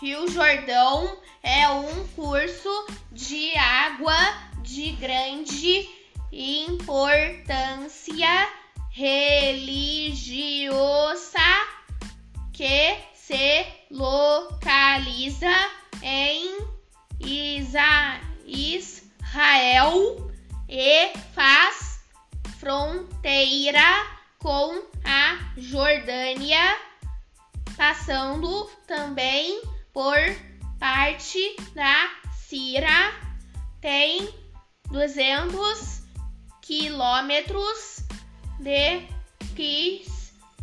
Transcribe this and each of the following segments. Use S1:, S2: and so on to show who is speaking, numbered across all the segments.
S1: Rio Jordão é um curso de água de grande importância religiosa que se localiza em Israel e faz fronteira com a Jordânia, passando também por parte da Síria. Tem 200 quilômetros de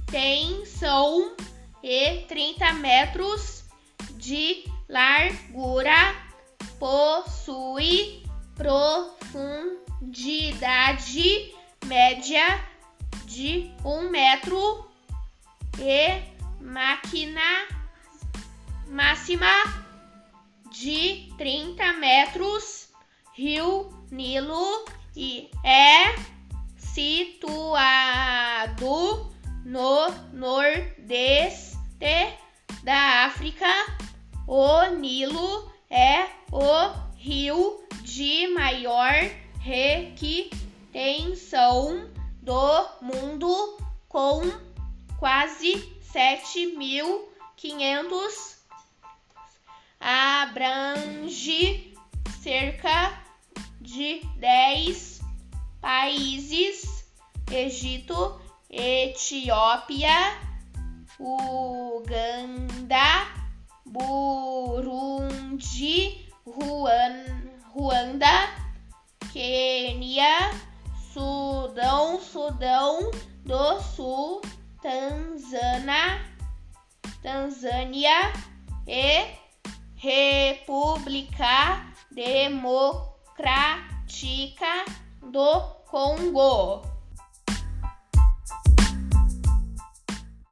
S1: extensão e 30 metros de largura. Possui profundidade média de um metro e máquina máxima de 30 metros. Rio Nilo e é situado no nordeste da África. O Nilo é o rio de maior retenção do mundo, com quase 7.500 abrange cerca de 10 países: Egito, Etiópia, Uganda, Burundi, Ruanda, Quênia, Sudão, Sudão do Sul, Tanzânia, Tanzânia e República Democrática do Congo.